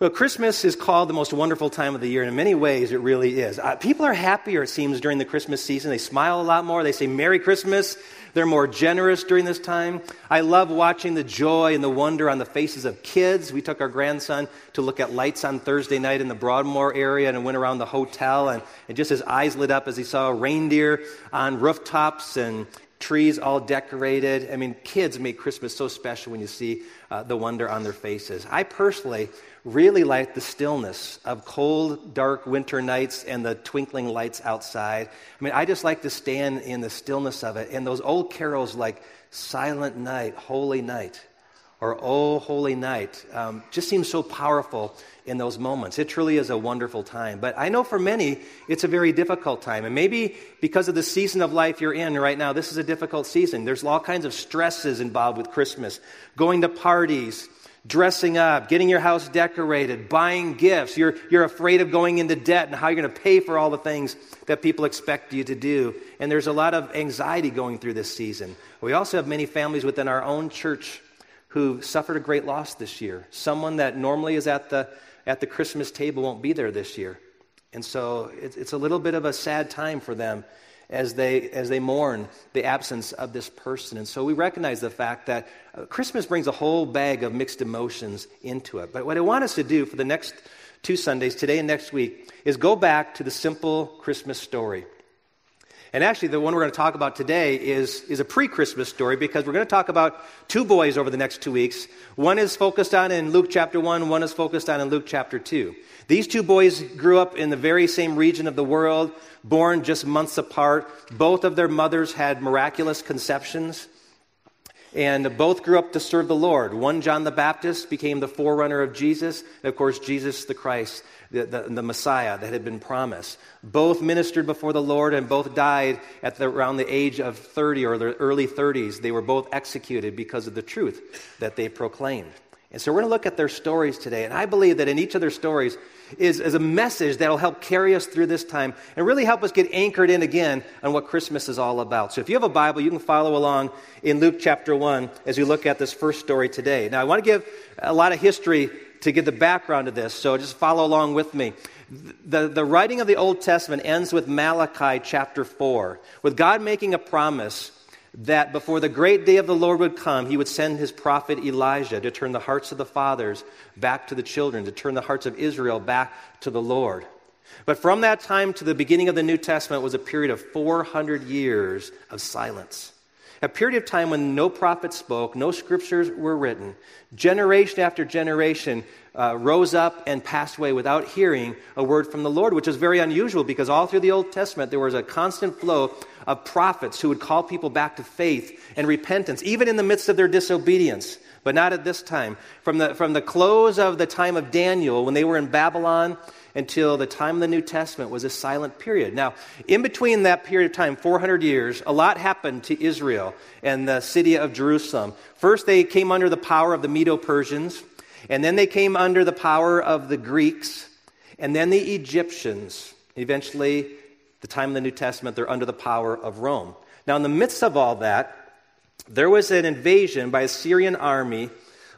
Well, Christmas is called the most wonderful time of the year, and in many ways it really is. Uh, people are happier, it seems, during the Christmas season. They smile a lot more. They say Merry Christmas. They're more generous during this time. I love watching the joy and the wonder on the faces of kids. We took our grandson to look at lights on Thursday night in the Broadmoor area and went around the hotel, and, and just his eyes lit up as he saw reindeer on rooftops and trees all decorated. I mean, kids make Christmas so special when you see uh, the wonder on their faces. I personally really like the stillness of cold, dark winter nights and the twinkling lights outside. I mean, I just like to stand in the stillness of it. And those old carols like Silent Night, Holy Night, or Oh Holy Night um, just seems so powerful in those moments. It truly is a wonderful time. But I know for many, it's a very difficult time. And maybe because of the season of life you're in right now, this is a difficult season. There's all kinds of stresses involved with Christmas going to parties dressing up, getting your house decorated, buying gifts. You're, you're afraid of going into debt and how you're going to pay for all the things that people expect you to do. And there's a lot of anxiety going through this season. We also have many families within our own church who suffered a great loss this year. Someone that normally is at the, at the Christmas table won't be there this year. And so it's, it's a little bit of a sad time for them as they, as they mourn the absence of this person. And so we recognize the fact that uh, Christmas brings a whole bag of mixed emotions into it. But what I want us to do for the next two Sundays, today and next week, is go back to the simple Christmas story. And actually, the one we're going to talk about today is, is a pre Christmas story because we're going to talk about two boys over the next two weeks. One is focused on in Luke chapter 1, one is focused on in Luke chapter 2. These two boys grew up in the very same region of the world, born just months apart. Both of their mothers had miraculous conceptions. And both grew up to serve the Lord. One, John the Baptist, became the forerunner of Jesus. And of course, Jesus the Christ, the, the, the, Messiah that had been promised. Both ministered before the Lord and both died at the, around the age of 30 or the early 30s. They were both executed because of the truth that they proclaimed. And so we're going to look at their stories today. And I believe that in each of their stories is, is a message that will help carry us through this time and really help us get anchored in again on what Christmas is all about. So if you have a Bible, you can follow along in Luke chapter 1 as we look at this first story today. Now, I want to give a lot of history to get the background to this, so just follow along with me. The, the writing of the Old Testament ends with Malachi chapter 4, with God making a promise that before the great day of the Lord would come, he would send his prophet Elijah to turn the hearts of the fathers back to the children, to turn the hearts of Israel back to the Lord. But from that time to the beginning of the New Testament was a period of 400 years of silence. A period of time when no prophet spoke, no scriptures were written. Generation after generation uh, rose up and passed away without hearing a word from the Lord, which is very unusual because all through the Old Testament there was a constant flow of prophets who would call people back to faith and repentance, even in the midst of their disobedience. But not at this time. From the, from the close of the time of Daniel, when they were in Babylon, until the time of the New Testament was a silent period. Now, in between that period of time, 400 years, a lot happened to Israel and the city of Jerusalem. First, they came under the power of the Medo Persians, and then they came under the power of the Greeks, and then the Egyptians. Eventually, the time of the New Testament, they're under the power of Rome. Now, in the midst of all that, there was an invasion by a Syrian army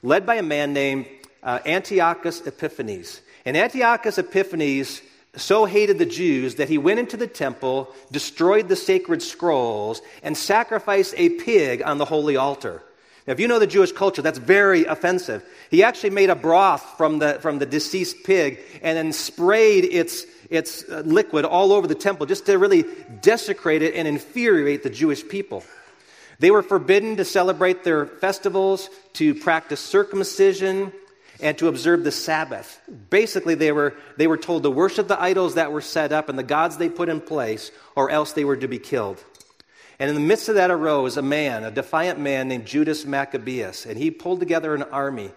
led by a man named uh, Antiochus Epiphanes. And Antiochus Epiphanes so hated the Jews that he went into the temple, destroyed the sacred scrolls, and sacrificed a pig on the holy altar. Now, if you know the Jewish culture, that's very offensive. He actually made a broth from the, from the deceased pig and then sprayed its its uh, liquid all over the temple just to really desecrate it and infuriate the Jewish people. They were forbidden to celebrate their festivals, to practice circumcision, and to observe the Sabbath. Basically, they were, they were told to worship the idols that were set up and the gods they put in place, or else they were to be killed. And in the midst of that arose a man, a defiant man named Judas Maccabeus, and he pulled together an army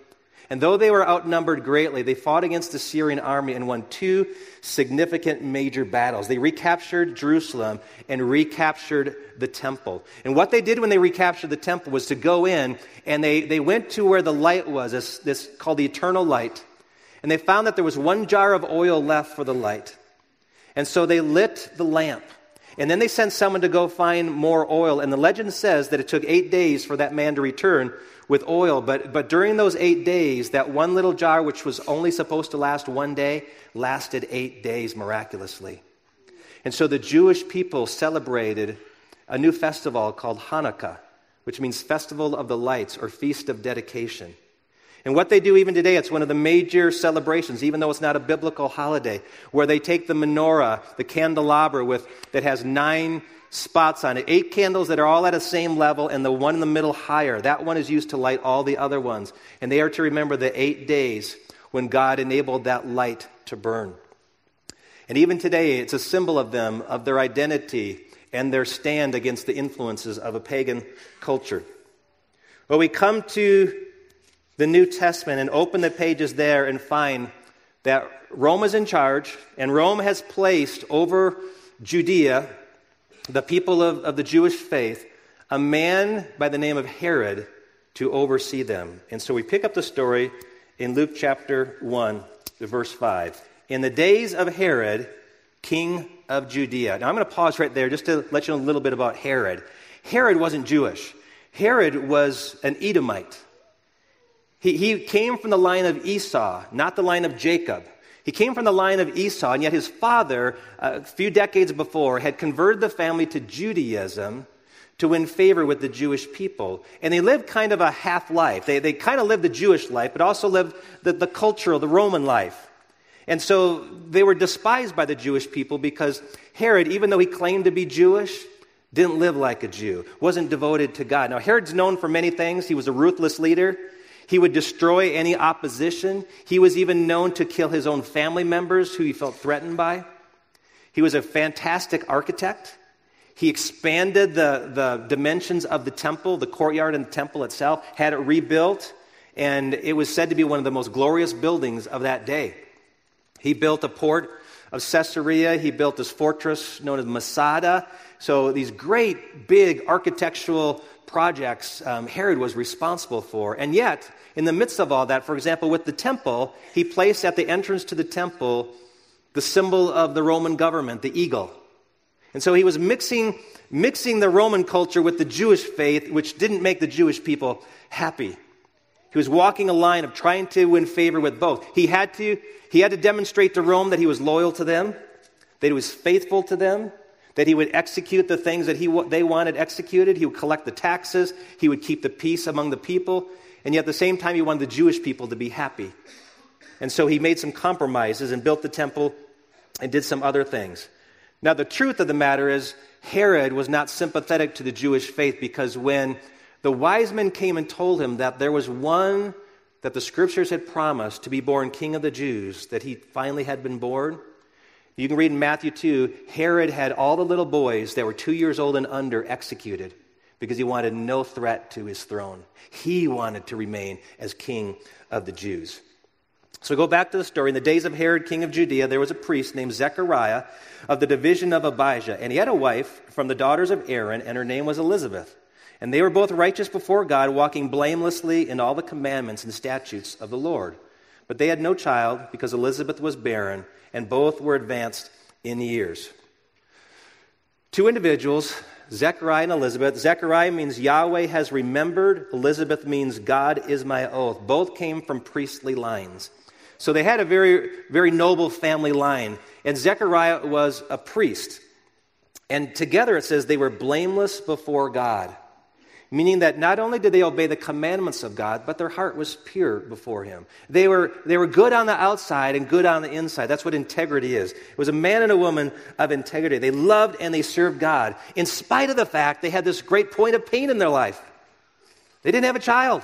and though they were outnumbered greatly, they fought against the Syrian army and won two significant major battles. They recaptured Jerusalem and recaptured the temple. And what they did when they recaptured the temple was to go in and they, they went to where the light was, this, this called the eternal light. And they found that there was one jar of oil left for the light. And so they lit the lamp. And then they sent someone to go find more oil. And the legend says that it took eight days for that man to return with oil. But, but during those eight days, that one little jar, which was only supposed to last one day, lasted eight days miraculously. And so the Jewish people celebrated a new festival called Hanukkah, which means Festival of the Lights or Feast of Dedication. And what they do even today, it's one of the major celebrations, even though it's not a biblical holiday, where they take the menorah, the candelabra with, that has nine spots on it, eight candles that are all at the same level, and the one in the middle higher. That one is used to light all the other ones. And they are to remember the eight days when God enabled that light to burn. And even today, it's a symbol of them, of their identity, and their stand against the influences of a pagan culture. Well, we come to the New Testament and open the pages there and find that Rome is in charge, and Rome has placed over Judea, the people of, of the Jewish faith, a man by the name of Herod to oversee them. And so we pick up the story in Luke chapter 1, verse 5. In the days of Herod, king of Judea. Now I'm going to pause right there just to let you know a little bit about Herod. Herod wasn't Jewish, Herod was an Edomite. He, he came from the line of Esau, not the line of Jacob. He came from the line of Esau, and yet his father, a few decades before, had converted the family to Judaism to win favor with the Jewish people. And they lived kind of a half life. They, they kind of lived the Jewish life, but also lived the, the cultural, the Roman life. And so they were despised by the Jewish people because Herod, even though he claimed to be Jewish, didn't live like a Jew, wasn't devoted to God. Now, Herod's known for many things. He was a ruthless leader. He would destroy any opposition. He was even known to kill his own family members who he felt threatened by. He was a fantastic architect. He expanded the, the dimensions of the temple, the courtyard and the temple itself, had it rebuilt, and it was said to be one of the most glorious buildings of that day. He built a port of Caesarea. He built this fortress known as Masada. So, these great, big architectural projects um, Herod was responsible for. And yet, in the midst of all that, for example, with the temple, he placed at the entrance to the temple the symbol of the Roman government, the eagle. And so he was mixing, mixing the Roman culture with the Jewish faith, which didn't make the Jewish people happy. He was walking a line of trying to win favor with both. He had to, he had to demonstrate to Rome that he was loyal to them, that he was faithful to them, that he would execute the things that he, they wanted executed. He would collect the taxes. He would keep the peace among the people. And yet at the same time, he wanted the Jewish people to be happy. And so he made some compromises and built the temple and did some other things. Now, the truth of the matter is, Herod was not sympathetic to the Jewish faith because when the wise men came and told him that there was one that the scriptures had promised to be born king of the Jews, that he finally had been born, you can read in Matthew 2 Herod had all the little boys that were two years old and under executed because he wanted no threat to his throne. He wanted to remain as king of the Jews. So go back to the story. In the days of Herod, king of Judea, there was a priest named Zechariah of the division of Abijah, and he had a wife from the daughters of Aaron, and her name was Elizabeth. And they were both righteous before God, walking blamelessly in all the commandments and statutes of the Lord. But they had no child because Elizabeth was barren and both were advanced in years. Two individuals, Zechariah and Elizabeth. Zechariah means Yahweh has remembered, Elizabeth means God is my oath. Both came from priestly lines. So they had a very, very noble family line. And Zechariah was a priest. And together it says they were blameless before God meaning that not only did they obey the commandments of God, but their heart was pure before Him. They were, they were good on the outside and good on the inside. That's what integrity is. It was a man and a woman of integrity. They loved and they served God, in spite of the fact they had this great point of pain in their life. They didn't have a child.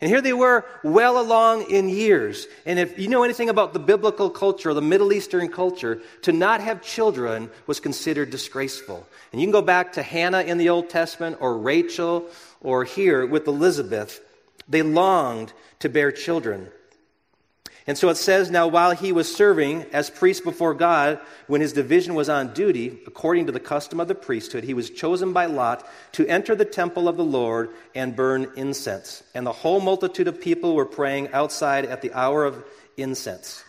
And here they were, well along in years. And if you know anything about the biblical culture, the Middle Eastern culture, to not have children was considered disgraceful. And you can go back to Hannah in the Old Testament, or Rachel, or here with Elizabeth. They longed to bear children. And so it says, now while he was serving as priest before God, when his division was on duty, according to the custom of the priesthood, he was chosen by Lot to enter the temple of the Lord and burn incense. And the whole multitude of people were praying outside at the hour of incense.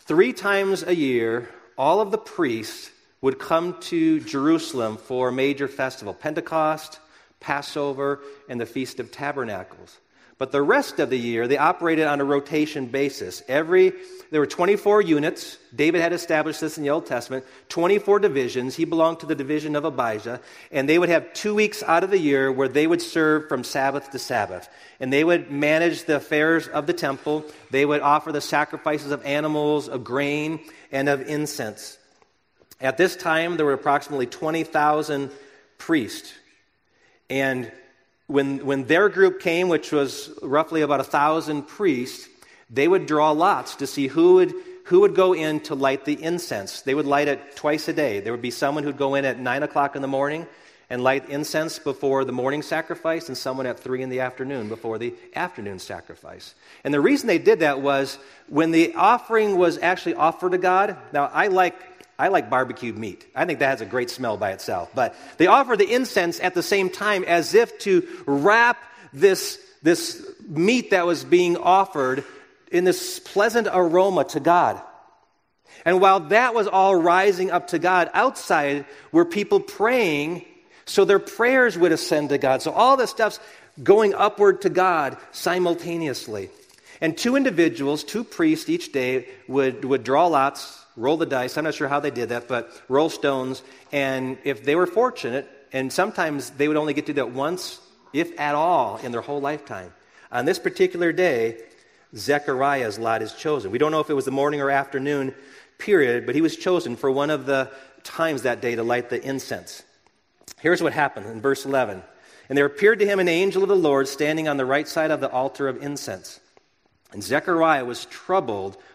Three times a year, all of the priests would come to Jerusalem for a major festival Pentecost, Passover, and the Feast of Tabernacles. But the rest of the year, they operated on a rotation basis. Every there were 24 units. David had established this in the Old Testament. 24 divisions. He belonged to the division of Abijah, and they would have two weeks out of the year where they would serve from Sabbath to Sabbath, and they would manage the affairs of the temple. They would offer the sacrifices of animals, of grain, and of incense. At this time, there were approximately 20,000 priests, and when, when their group came, which was roughly about a thousand priests, they would draw lots to see who would, who would go in to light the incense. They would light it twice a day. There would be someone who'd go in at 9 o'clock in the morning and light incense before the morning sacrifice, and someone at 3 in the afternoon before the afternoon sacrifice. And the reason they did that was when the offering was actually offered to God. Now, I like I like barbecued meat. I think that has a great smell by itself. But they offer the incense at the same time as if to wrap this, this meat that was being offered in this pleasant aroma to God. And while that was all rising up to God, outside were people praying so their prayers would ascend to God. So all this stuff's going upward to God simultaneously. And two individuals, two priests each day, would, would draw lots roll the dice. I'm not sure how they did that, but roll stones. And if they were fortunate, and sometimes they would only get to do that once, if at all, in their whole lifetime. On this particular day, Zechariah's lot is chosen. We don't know if it was the morning or afternoon period, but he was chosen for one of the times that day to light the incense. Here's what happened in verse 11. And there appeared to him an angel of the Lord standing on the right side of the altar of incense. And Zechariah was troubled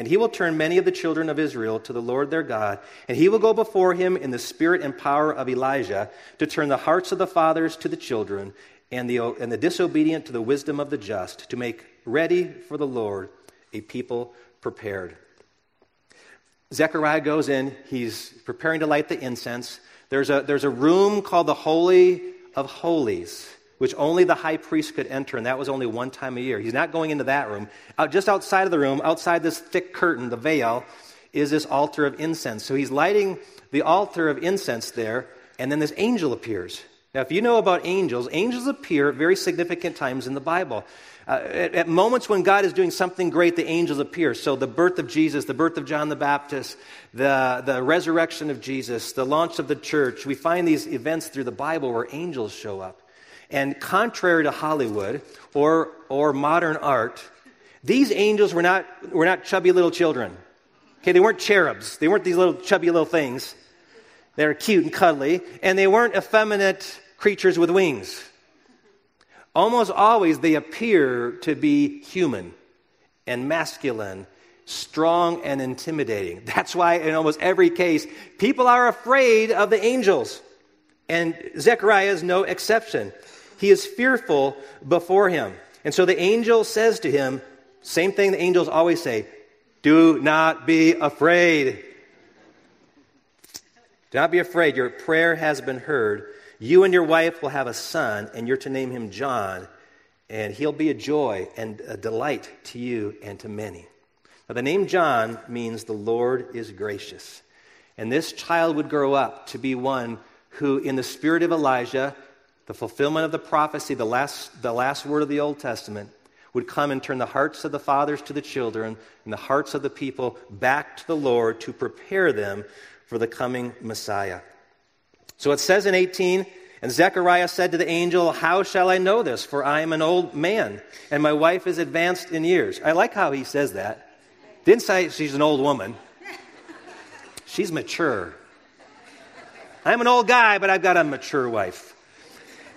And he will turn many of the children of Israel to the Lord their God, and he will go before him in the spirit and power of Elijah to turn the hearts of the fathers to the children, and the, and the disobedient to the wisdom of the just, to make ready for the Lord a people prepared. Zechariah goes in, he's preparing to light the incense. There's a, there's a room called the Holy of Holies which only the high priest could enter, and that was only one time a year. He's not going into that room. Out, just outside of the room, outside this thick curtain, the veil, is this altar of incense. So he's lighting the altar of incense there, and then this angel appears. Now, if you know about angels, angels appear at very significant times in the Bible. Uh, at, at, moments when God is doing something great, the angels appear. So, the birth of Jesus, the birth of John the Baptist, the, the resurrection of Jesus, the launch of the church, we find these events through the Bible where angels show up. And contrary to Hollywood or, or modern art, these angels were not, were not chubby little children. Okay, they weren't cherubs. They weren't these little chubby little things. They were cute and cuddly, and they weren't effeminate creatures with wings. Almost always they appear to be human and masculine, strong and intimidating. That's why in almost every case, people are afraid of the angels. And Zechariah is no exception. He is fearful before him. And so the angel says to him, same thing the angels always say do not be afraid. Do not be afraid. Your prayer has been heard. You and your wife will have a son, and you're to name him John, and he'll be a joy and a delight to you and to many. Now, the name John means the Lord is gracious. And this child would grow up to be one who, in the spirit of Elijah, the fulfillment of the prophecy, the last, the last word of the Old Testament, would come and turn the hearts of the fathers to the children and the hearts of the people back to the Lord to prepare them for the coming Messiah. So it says in 18, and Zechariah said to the angel, How shall I know this? For I am an old man, and my wife is advanced in years. I like how he says that. Didn't say she's an old woman, she's mature. I'm an old guy, but I've got a mature wife.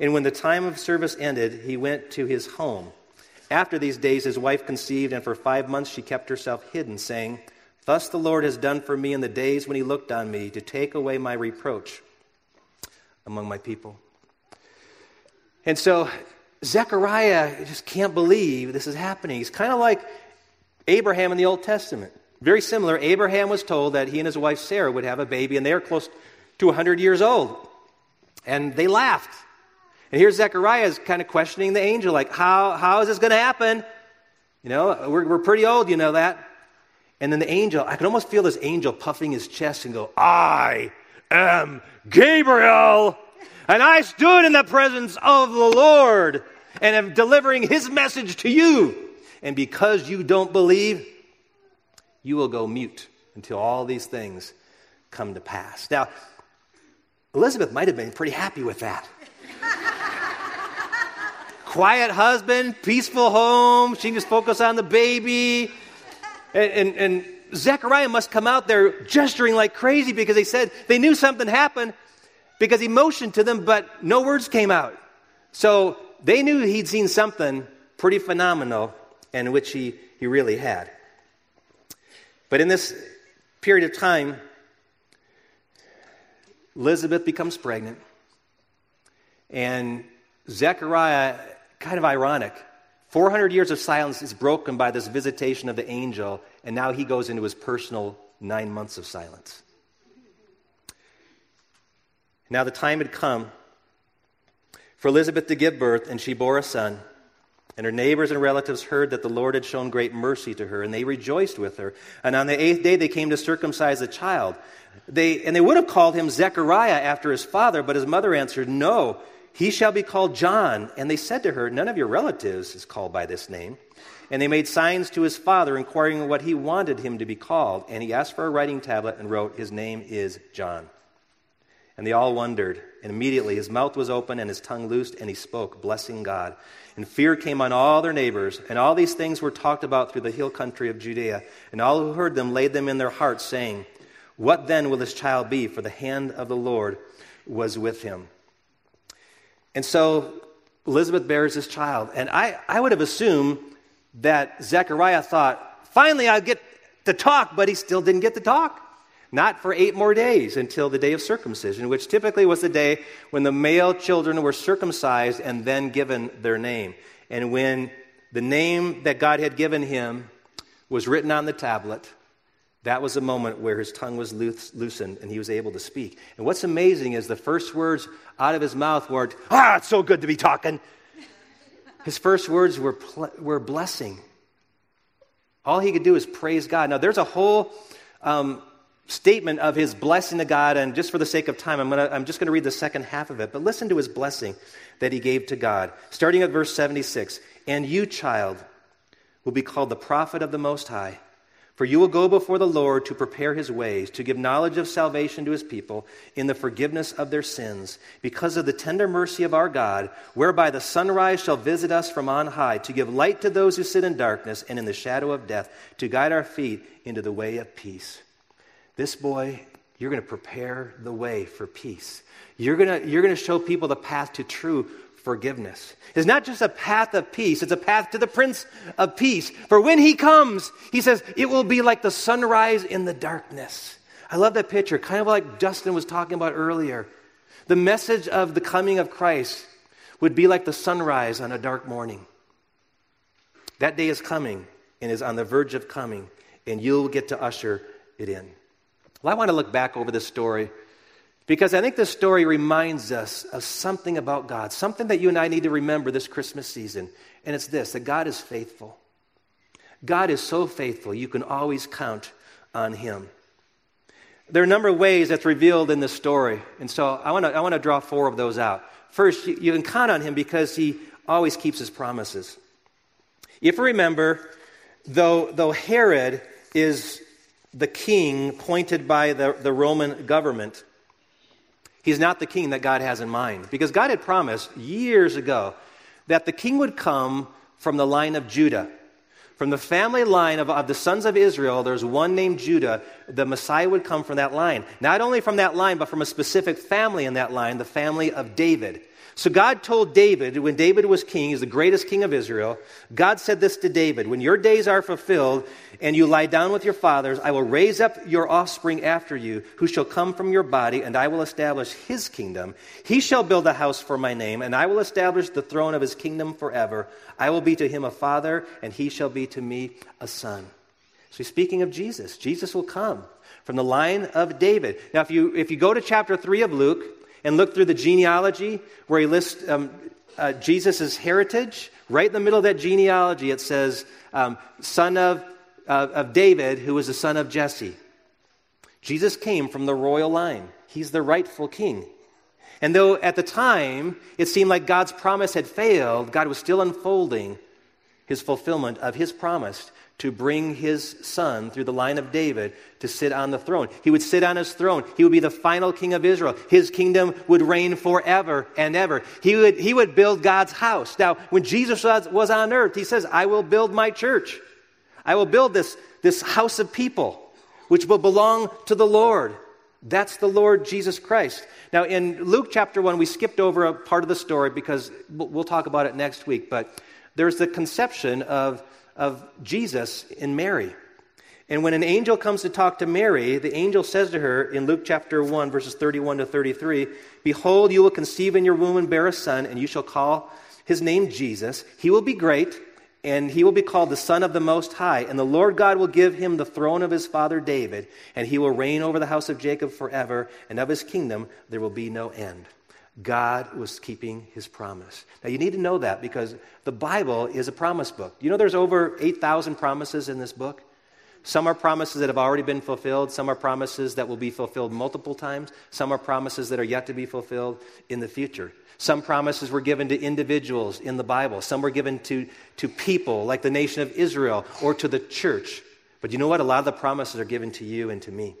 And when the time of service ended, he went to his home. After these days, his wife conceived, and for five months she kept herself hidden, saying, Thus the Lord has done for me in the days when he looked on me to take away my reproach among my people. And so Zechariah just can't believe this is happening. He's kind of like Abraham in the Old Testament. Very similar. Abraham was told that he and his wife Sarah would have a baby, and they are close to 100 years old. And they laughed. And here's Zechariah is kind of questioning the angel, like, how, how is this going to happen? You know, we're, we're pretty old, you know that. And then the angel, I can almost feel this angel puffing his chest and go, I am Gabriel, and I stood in the presence of the Lord and am delivering his message to you. And because you don't believe, you will go mute until all these things come to pass. Now, Elizabeth might have been pretty happy with that. Quiet husband, peaceful home, she just focus on the baby. And, and, and Zechariah must come out there gesturing like crazy because they said they knew something happened because he motioned to them, but no words came out. So they knew he'd seen something pretty phenomenal and which he, he really had. But in this period of time, Elizabeth becomes pregnant. And Zechariah, kind of ironic, 400 years of silence is broken by this visitation of the angel, and now he goes into his personal nine months of silence. Now the time had come for Elizabeth to give birth, and she bore a son. And her neighbors and relatives heard that the Lord had shown great mercy to her, and they rejoiced with her. And on the eighth day they came to circumcise the child. They, and they would have called him Zechariah after his father, but his mother answered, No, he shall be called John. And they said to her, None of your relatives is called by this name. And they made signs to his father, inquiring what he wanted him to be called. And he asked for a writing tablet and wrote, His name is John. And they all wondered. And immediately his mouth was open and his tongue loosed, and he spoke, blessing God. And fear came on all their neighbors. And all these things were talked about through the hill country of Judea. And all who heard them laid them in their hearts, saying, What then will this child be? For the hand of the Lord was with him. And so Elizabeth bears this child. And I, I would have assumed that Zechariah thought, finally I'll get to talk, but he still didn't get to talk. Not for eight more days until the day of circumcision, which typically was the day when the male children were circumcised and then given their name. And when the name that God had given him was written on the tablet, that was a moment where his tongue was loosened and he was able to speak. And what's amazing is the first words out of his mouth weren't, ah, it's so good to be talking. His first words were, were blessing. All he could do is praise God. Now, there's a whole um, statement of his blessing to God, and just for the sake of time, I'm, gonna, I'm just going to read the second half of it. But listen to his blessing that he gave to God, starting at verse 76. And you, child, will be called the prophet of the Most High. For you will go before the Lord to prepare his ways, to give knowledge of salvation to his people in the forgiveness of their sins, because of the tender mercy of our God, whereby the sunrise shall visit us from on high, to give light to those who sit in darkness and in the shadow of death, to guide our feet into the way of peace. This boy, you're going to prepare the way for peace. You're going to, you're going to show people the path to true forgiveness. It's not just a path of peace, it's a path to the Prince of Peace. For when he comes, he says, it will be like the sunrise in the darkness. I love that picture, kind of like Justin was talking about earlier. The message of the coming of Christ would be like the sunrise on a dark morning. That day is coming and is on the verge of coming, and you'll get to usher it in. Well, I want to look back over this story because I think this story reminds us of something about God, something that you and I need to remember this Christmas season. And it's this that God is faithful. God is so faithful, you can always count on Him. There are a number of ways that's revealed in this story. And so I want to I wanna draw four of those out. First, you, you can count on Him because He always keeps His promises. If you remember, though, though Herod is the king appointed by the, the Roman government. He's not the king that God has in mind. Because God had promised years ago that the king would come from the line of Judah. From the family line of, of, the sons of Israel, there's one named Judah. The Messiah would come from that line. Not only from that line, but from a specific family in that line, the family of David. So God told David, when David was king, he's the greatest king of Israel, God said this to David When your days are fulfilled and you lie down with your fathers, I will raise up your offspring after you, who shall come from your body, and I will establish his kingdom. He shall build a house for my name, and I will establish the throne of his kingdom forever. I will be to him a father, and he shall be to me a son. So speaking of Jesus. Jesus will come from the line of David. Now, if you, if you go to chapter 3 of Luke, and look through the genealogy where he lists um, uh, Jesus' heritage, right in the middle of that genealogy, it says, um, son of, uh, of David, who was the son of Jesse. Jesus came from the royal line, he's the rightful king. And though at the time it seemed like God's promise had failed, God was still unfolding his fulfillment of his promise to bring his son through the line of David to sit on the throne. He would sit on his throne. He would be the final king of Israel. His kingdom would reign forever and ever. He would, he would build God's house. Now, when Jesus was, on earth, he says, I will build my church. I will build this, this house of people, which will belong to the Lord. That's the Lord Jesus Christ. Now, in Luke chapter 1, we skipped over a part of the story because we'll talk about it next week, but there's the conception of of Jesus in Mary. And when an angel comes to talk to Mary, the angel says to her in Luke chapter 1, verses 31 to 33 Behold, you will conceive in your womb and bear a son, and you shall call his name Jesus. He will be great, and he will be called the Son of the Most High. And the Lord God will give him the throne of his father David, and he will reign over the house of Jacob forever, and of his kingdom there will be no end. God was keeping his promise. Now, you need to know that because the Bible is a promise book. You know, there's over 8,000 promises in this book. Some are promises that have already been fulfilled. Some are promises that will be fulfilled multiple times. Some are promises that are yet to be fulfilled in the future. Some promises were given to individuals in the Bible. Some were given to, to people like the nation of Israel or to the church. But you know what? A lot of the promises are given to you and to me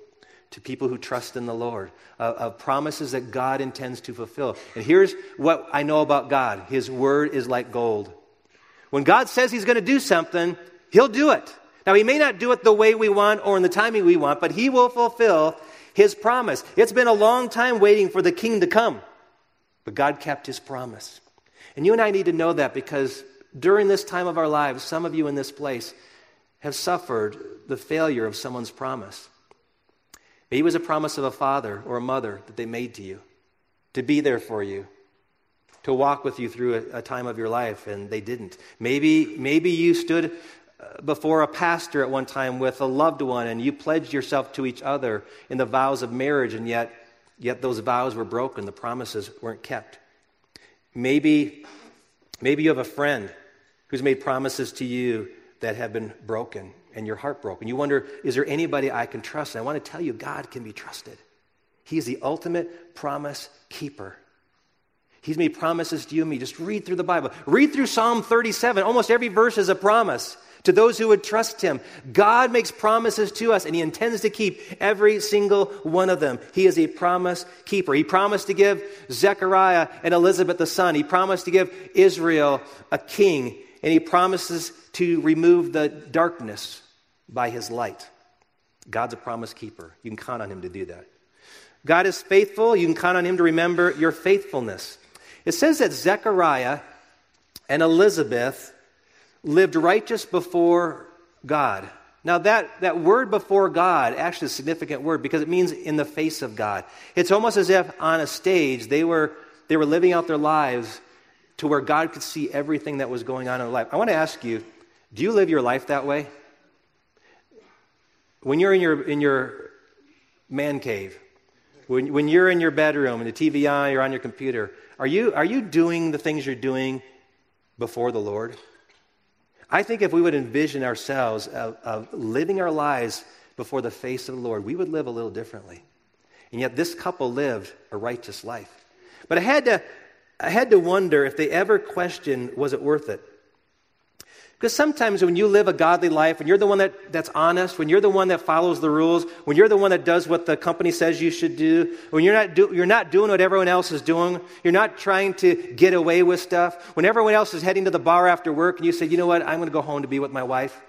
to people who trust in the Lord, uh, of promises that God intends to fulfill. And here's what I know about God His word is like gold. When God says He's going to do something, He'll do it. Now, He may not do it the way we want or in the timing we want, but He will fulfill His promise. It's been a long time waiting for the King to come, but God kept His promise. And you and I need to know that because during this time of our lives, some of you in this place have suffered the failure of someone's promise. Maybe it was a promise of a father or a mother that they made to you to be there for you, to walk with you through a, a time of your life, and they didn't. Maybe, maybe you stood uh, before a pastor at one time with a loved one and you pledged yourself to each other in the vows of marriage, and yet, yet those vows were broken. The promises weren't kept. Maybe, maybe you have a friend who's made promises to you that have been broken and your heart broken. You wonder, is there anybody I can trust? And I want to tell you, God can be trusted. He is the ultimate promise keeper. He's made promises to you and me. Just read through the Bible. Read through Psalm 37. Almost every verse is a promise to those who would trust him. God makes promises to us, and he intends to keep every single one of them. He is a promise keeper. He promised to give Zechariah and Elizabeth a son. He promised to give Israel a king, and he promises to remove the darkness by his light. God's a promise keeper. You can count on him to do that. God is faithful. You can count on him to remember your faithfulness. It says that Zechariah and Elizabeth lived righteous before God. Now, that, that word before God actually is a significant word because it means in the face of God. It's almost as if on a stage they were, they were living out their lives to where God could see everything that was going on in their life. I want to ask you do you live your life that way? When you're in your, in your man cave, when, when you're in your bedroom and the TV on, you're on your computer, are you, are you doing the things you're doing before the Lord? I think if we would envision ourselves of, of living our lives before the face of the Lord, we would live a little differently. And yet, this couple lived a righteous life. But I had to, I had to wonder if they ever questioned, was it worth it? Because sometimes when you live a godly life, when you're the one that, that's honest, when you're the one that follows the rules, when you're the one that does what the company says you should do, when you're not, do, you're not doing what everyone else is doing, you're not trying to get away with stuff, when everyone else is heading to the bar after work and you say, you know what, I'm going to go home to be with my wife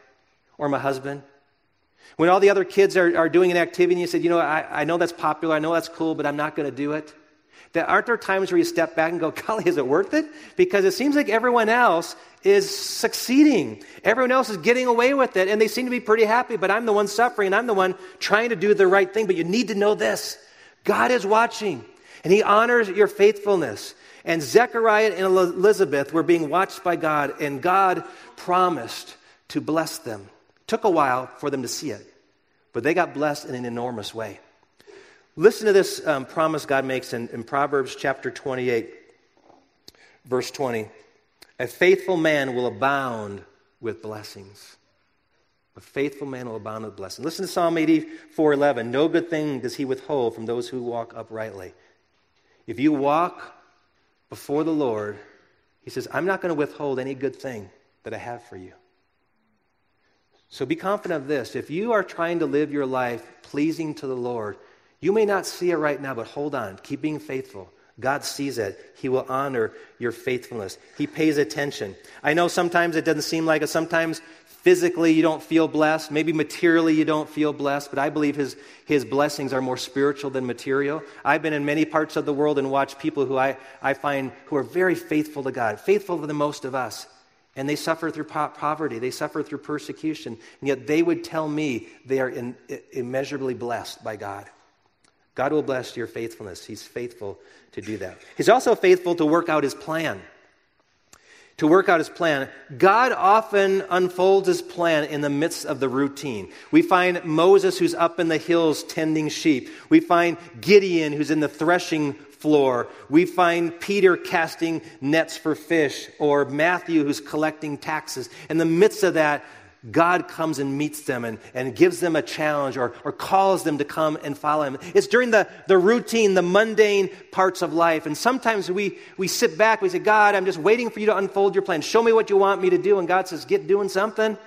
or my husband. When all the other kids are, are doing an activity and you said, you know, I, I know that's popular, I know that's cool, but I'm not going to do it. That aren't there times where you step back and go, golly, is it worth it? Because it seems like everyone else is succeeding. Everyone else is getting away with it, and they seem to be pretty happy, but I'm the one suffering, and I'm the one trying to do the right thing. But you need to know this God is watching, and He honors your faithfulness. And Zechariah and Elizabeth were being watched by God, and God promised to bless them. Took a while for them to see it, but they got blessed in an enormous way. Listen to this um, promise God makes in, in Proverbs chapter 28, verse 20. A faithful man will abound with blessings. A faithful man will abound with blessings. Listen to Psalm 84:11. No good thing does he withhold from those who walk uprightly. If you walk before the Lord, he says, I'm not going to withhold any good thing that I have for you. So be confident of this. If you are trying to live your life pleasing to the Lord, you may not see it right now, but hold on. Keep being faithful. God sees it. He will honor your faithfulness. He pays attention. I know sometimes it doesn't seem like it. Sometimes physically you don't feel blessed. Maybe materially you don't feel blessed, but I believe his, his blessings are more spiritual than material. I've been in many parts of the world and watched people who I, I find who are very faithful to God, faithful to the most of us. And they suffer through po- poverty, they suffer through persecution, and yet they would tell me they are in, immeasurably blessed by God. God will bless your faithfulness. He's faithful to do that. He's also faithful to work out his plan. To work out his plan. God often unfolds his plan in the midst of the routine. We find Moses who's up in the hills tending sheep. We find Gideon who's in the threshing floor. We find Peter casting nets for fish, or Matthew who's collecting taxes. In the midst of that, God comes and meets them and, and gives them a challenge or, or calls them to come and follow him. It's during the, the routine, the mundane parts of life. And sometimes we, we sit back, we say, God, I'm just waiting for you to unfold your plan. Show me what you want me to do. And God says, Get doing something.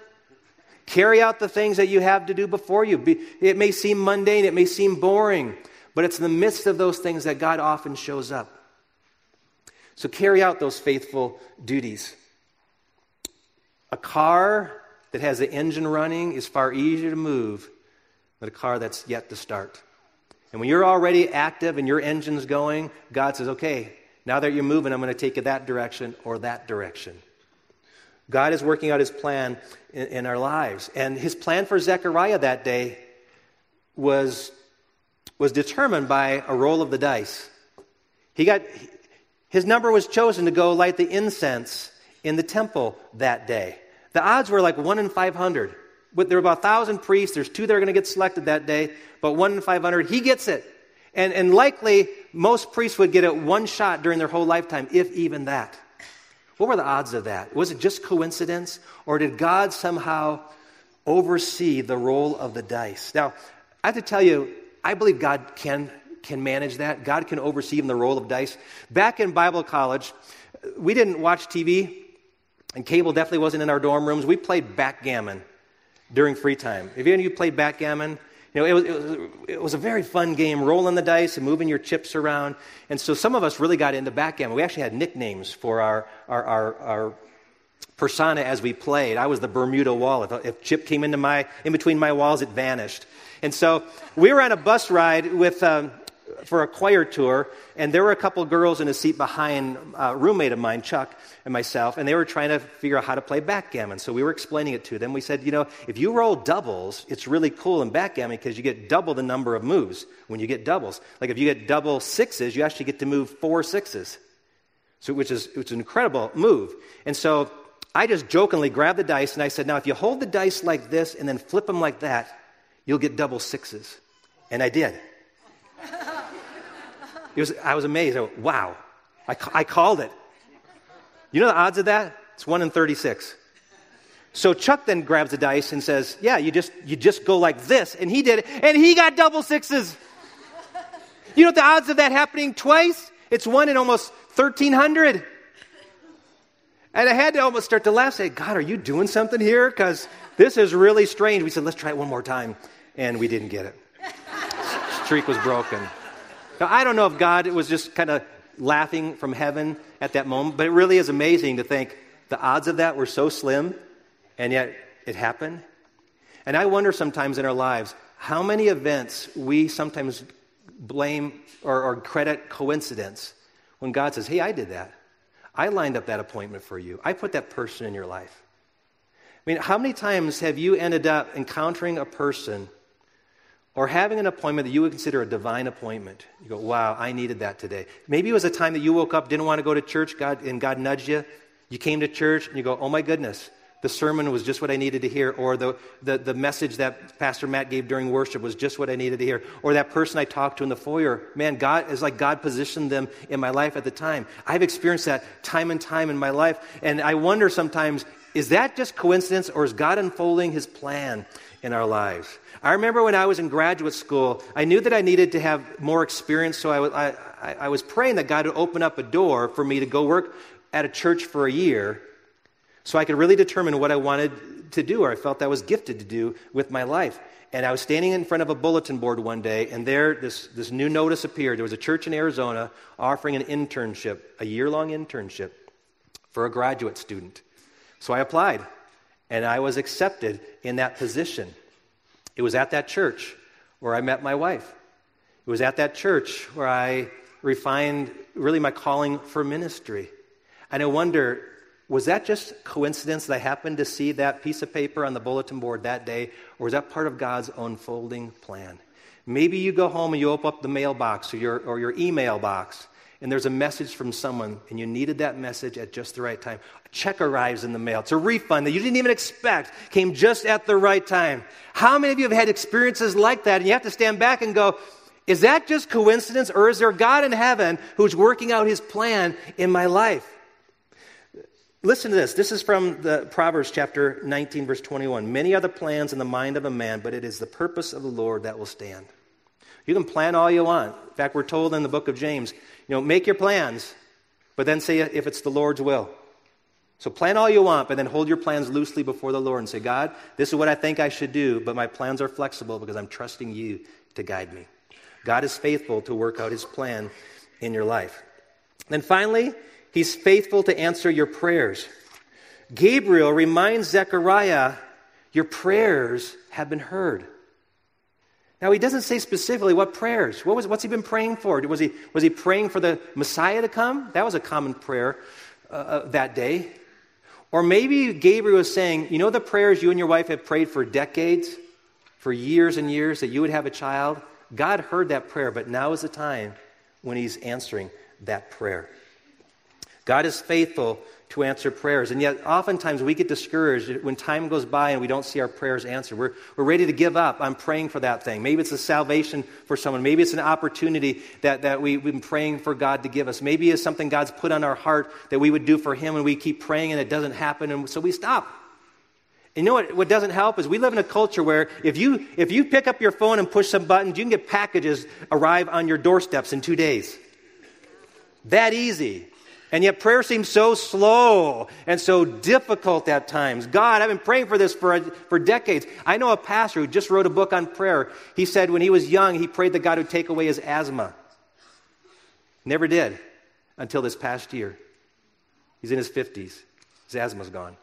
Carry out the things that you have to do before you. Be, it may seem mundane, it may seem boring, but it's in the midst of those things that God often shows up. So carry out those faithful duties. A car that has the engine running is far easier to move than a car that's yet to start. And when you're already active and your engine's going, God says, okay, now that you're moving, I'm going to take you that direction or that direction. God is working out his plan in, in our lives. And his plan for Zechariah that day was, was determined by a roll of the dice. He got, his number was chosen to go light the incense in the temple that day. The odds were like 1 in 500. But there were about 1,000 priests. There's two that are going to get selected that day, but 1 in 500. He gets it. And, and likely, most priests would get it one shot during their whole lifetime, if even that. What were the odds of that? Was it just coincidence? Or did God somehow oversee the roll of the dice? Now, I have to tell you, I believe God can, can manage that. God can oversee even the roll of dice. Back in Bible college, we didn't watch TV and cable definitely wasn't in our dorm rooms. We played backgammon during free time. If any of you played backgammon, you know, it was, it, was, it was a very fun game, rolling the dice and moving your chips around. And so some of us really got into backgammon. We actually had nicknames for our, our, our, our persona as we played. I was the Bermuda wall. If, if chip came into my, in between my walls, it vanished. And so we were on a bus ride with, um, for a choir tour, and there were a couple girls in a seat behind a roommate of mine, Chuck, and myself, and they were trying to figure out how to play backgammon. So we were explaining it to them. We said, you know, if you roll doubles, it's really cool in backgammon because you get double the number of moves when you get doubles. Like if you get double sixes, you actually get to move four sixes, so, which, is, is an incredible move. And so I just jokingly grabbed the dice and I said, now if you hold the dice like this and then flip them like that, you'll get double sixes. And I did. Was, I was amazed. I went, wow, I, I called it. You know the odds of that? It's 1 in 36. So Chuck then grabs the dice and says, Yeah, you just, you just go like this. And he did it, and he got double sixes. You know the odds of that happening twice? It's 1 in almost 1,300. And I had to almost start to laugh, say, God, are you doing something here? Because this is really strange. We said, let's try it one more time. And we didn't get it. Streak was broken. Now, I don't know if God was just kind of laughing from heaven at that moment, but it really is amazing to think the odds of that were so slim, and yet it happened. And I wonder sometimes in our lives how many events we sometimes blame or, or credit coincidence when God says, Hey, I did that. I lined up that appointment for you. I put that person in your life. I mean, how many times have you ended up encountering a person or having an appointment that you would consider a divine appointment? You go, wow, I needed that today. Maybe it was a time that you woke up, didn't want to go to church, God, and God nudged you. You came to church, and you go, oh my goodness, the sermon was just what I needed to hear, or the, the, the, message that Pastor Matt gave during worship was just what I needed to hear, or that person I talked to in the foyer, man, God is like God positioned them in my life at the time. I've experienced that time and time in my life, and I wonder sometimes, is that just coincidence, or is God unfolding his plan in our lives? I remember when I was in graduate school, I knew that I needed to have more experience, so I, I, I was praying that God would open up a door for me to go work at a church for a year so I could really determine what I wanted to do or I felt I was gifted to do with my life. And I was standing in front of a bulletin board one day, and there this, this new notice appeared. There was a church in Arizona offering an internship, a year long internship for a graduate student. So I applied, and I was accepted in that position. It was at that church where I met my wife. It was at that church where I refined really my calling for ministry. And I wonder was that just coincidence that I happened to see that piece of paper on the bulletin board that day, or was that part of God's unfolding plan? Maybe you go home and you open up the mailbox or your, or your email box, and there's a message from someone, and you needed that message at just the right time. A check arrives in the mail. It's a refund that you didn't even expect, came just at the right time. How many of you have had experiences like that, and you have to stand back and go, is that just coincidence, or is there God in heaven who's working out his plan in my life? Listen to this. This is from the Proverbs chapter 19, verse 21. Many are the plans in the mind of a man, but it is the purpose of the Lord that will stand. You can plan all you want. In fact, we're told in the book of James, you know, make your plans, but then say if it's the Lord's will. So plan all you want, but then hold your plans loosely before the Lord and say, God, this is what I think I should do, but my plans are flexible because I'm trusting you to guide me. God is faithful to work out his plan in your life. Then finally, He's faithful to answer your prayers. Gabriel reminds Zechariah, Your prayers have been heard. Now, he doesn't say specifically what prayers. What was, what's he been praying for? Was he, was he praying for the Messiah to come? That was a common prayer uh, uh that day. Or maybe Gabriel was saying, You know the prayers you and your wife have prayed for decades, for years and years, that you would have a child? God heard that prayer, but now is the time when he's answering that prayer. God is faithful to answer prayers. And yet, oftentimes, we get discouraged when time goes by and we don't see our prayers answered. We're, we're ready to give up on praying for that thing. Maybe it's a salvation for someone. Maybe it's an opportunity that, that we, we've been praying for God to give us. Maybe it's something God's put on our heart that we would do for Him, and we keep praying and it doesn't happen, and so we stop. You know what, what doesn't help is we live in a culture where if you, if you pick up your phone and push some buttons, you can get packages arrive on your doorsteps in two days. That easy. And yet prayer seems so slow and so difficult at times. God, I've been praying for this for, for decades. I know a pastor who just wrote a book on prayer. He said when he was young, he prayed that God would take away his asthma. Never did until this past year. He's in his 50s. His asthma's gone.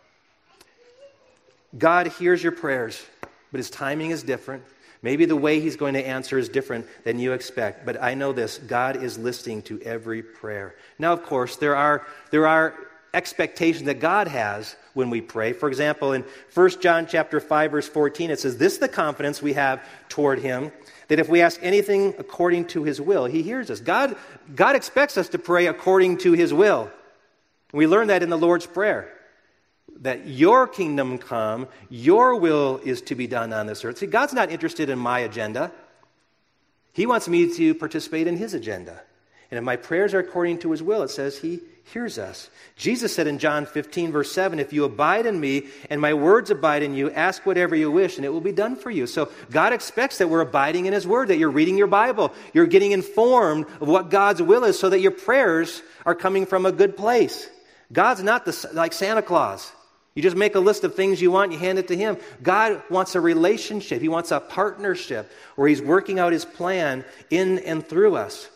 God hears your prayers, but his timing is different. Maybe the way he's going to answer is different than you expect, but I know this God is listening to every prayer. Now, of course, there are, there are expectations that God has when we pray. For example, in 1 John chapter 5 verse 14 it says this is the confidence we have toward him that if we ask anything according to his will, he hears us. God God expects us to pray according to his will. We learn that in the Lord's prayer that your kingdom come, your will is to be done on this earth. See, God's not interested in my agenda. He wants me to participate in his agenda. And if my prayers are according to his will, it says he hears us. Jesus said in John 15, verse 7, If you abide in me and my words abide in you, ask whatever you wish and it will be done for you. So God expects that we're abiding in his word, that you're reading your Bible, you're getting informed of what God's will is so that your prayers are coming from a good place. God's not the, like Santa Claus. You just make a list of things you want, you hand it to Him. God wants a relationship, He wants a partnership where He's working out His plan in and through us.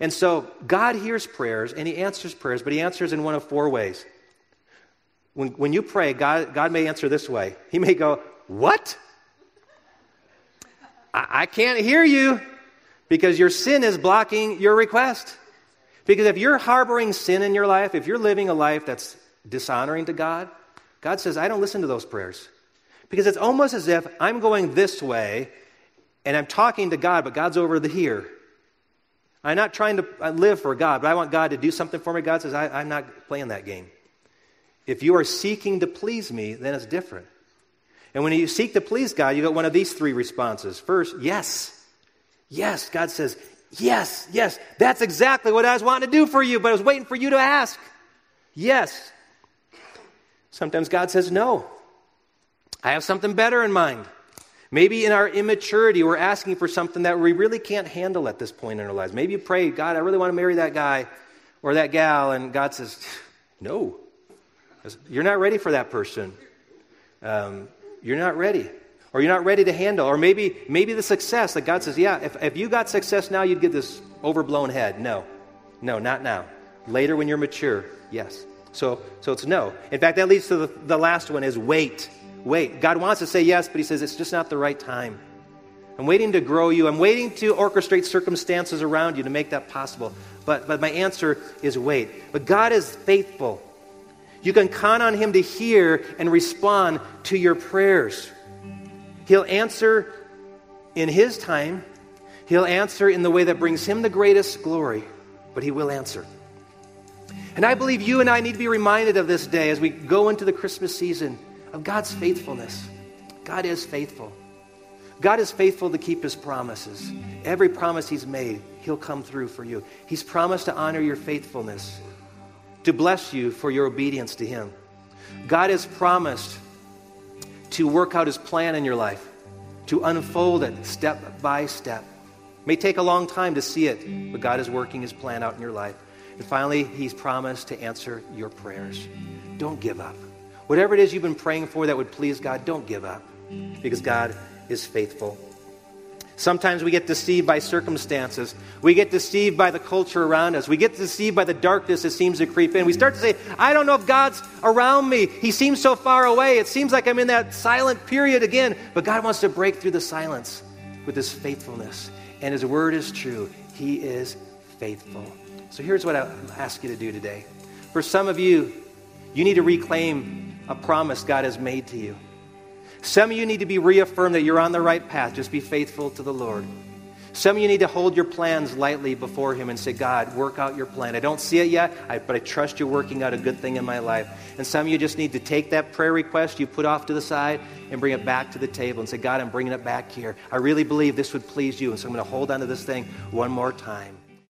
And so God hears prayers and He answers prayers, but He answers in one of four ways. When, when you pray, God, God may answer this way He may go, What? I, I can't hear you because your sin is blocking your request. Because if you're harboring sin in your life, if you're living a life that's dishonoring to God, God says, I don't listen to those prayers. Because it's almost as if I'm going this way and I'm talking to God, but God's over the here. I'm not trying to uh, live for God, but I want God to do something for me. God says, I, am not playing that game. If you are seeking to please me, then it's different. And when you seek to please God, you get one of these three responses. First, yes. Yes. God says, yes, yes. That's exactly what I was wanting to do for you, but I was waiting for you to ask. Yes. Sometimes God says, no. I have something better in mind. Maybe in our immaturity, we're asking for something that we really can't handle at this point in our lives. Maybe you pray, God, I really want to marry that guy or that gal, and God says, no. You're not ready for that person. Um, you're not ready. Or you're not ready to handle. Or maybe, maybe the success that God says, yeah, if, if you got success now, you'd get this overblown head. No. No, not now. Later when you're mature, yes. So, so it's no. In fact, that leads to the, the last one is wait. Wait. God wants to say yes, but he says it's just not the right time. I'm waiting to grow you. I'm waiting to orchestrate circumstances around you to make that possible. But, but my answer is wait. But God is faithful. You can count on Him to hear and respond to your prayers. He'll answer in His time, He'll answer in the way that brings Him the greatest glory, but He will answer. And I believe you and I need to be reminded of this day as we go into the Christmas season of God's faithfulness. God is faithful. God is faithful to keep his promises. Every promise he's made, he'll come through for you. He's promised to honor your faithfulness to bless you for your obedience to Him. God has promised to work out His plan in your life, to unfold it step by step. It may take a long time to see it, but God is working His plan out in your life. And finally, He's promised to answer your prayers. Don't give up. Whatever it is you've been praying for that would please God, don't give up because God is faithful. Sometimes we get deceived by circumstances. We get deceived by the culture around us. We get deceived by the darkness that seems to creep in. We start to say, I don't know if God's around me. He seems so far away. It seems like I'm in that silent period again. But God wants to break through the silence with His faithfulness. And His word is true. He is faithful. So here's what I ask you to do today. For some of you, you need to reclaim a promise God has made to you. Some of you need to be reaffirmed that you're on the right path. Just be faithful to the Lord. Some of you need to hold your plans lightly before Him and say, God, work out your plan. I don't see it yet, but I trust you're working out a good thing in my life. And some of you just need to take that prayer request you put off to the side and bring it back to the table and say, God, I'm bringing it back here. I really believe this would please you. And so I'm going to hold on to this thing one more time.